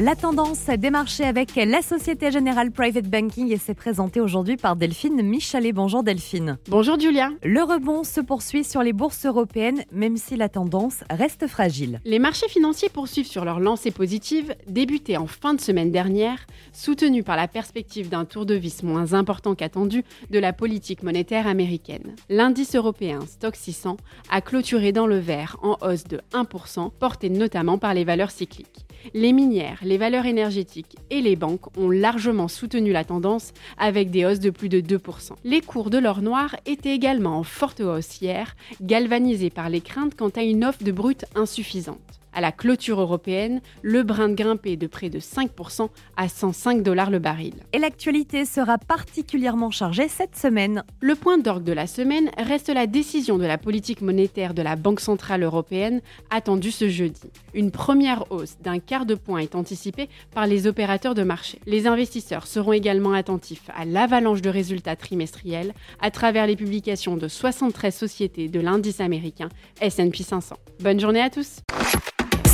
La tendance des marchés avec la Société Générale Private Banking et c'est présenté aujourd'hui par Delphine Michalet. Bonjour Delphine. Bonjour Julia. Le rebond se poursuit sur les bourses européennes, même si la tendance reste fragile. Les marchés financiers poursuivent sur leur lancée positive, débutée en fin de semaine dernière, soutenue par la perspective d'un tour de vis moins important qu'attendu de la politique monétaire américaine. L'indice européen Stock 600 a clôturé dans le vert en hausse de 1%, porté notamment par les valeurs cycliques. Les minières, les valeurs énergétiques et les banques ont largement soutenu la tendance avec des hausses de plus de 2%. Les cours de l'or noir étaient également en forte hausse hier, galvanisés par les craintes quant à une offre de brut insuffisante. À la clôture européenne, le brin de grimpé de près de 5% à 105 dollars le baril. Et l'actualité sera particulièrement chargée cette semaine. Le point d'orgue de la semaine reste la décision de la politique monétaire de la Banque Centrale Européenne attendue ce jeudi. Une première hausse d'un quart de point est anticipée par les opérateurs de marché. Les investisseurs seront également attentifs à l'avalanche de résultats trimestriels à travers les publications de 73 sociétés de l'indice américain SP 500. Bonne journée à tous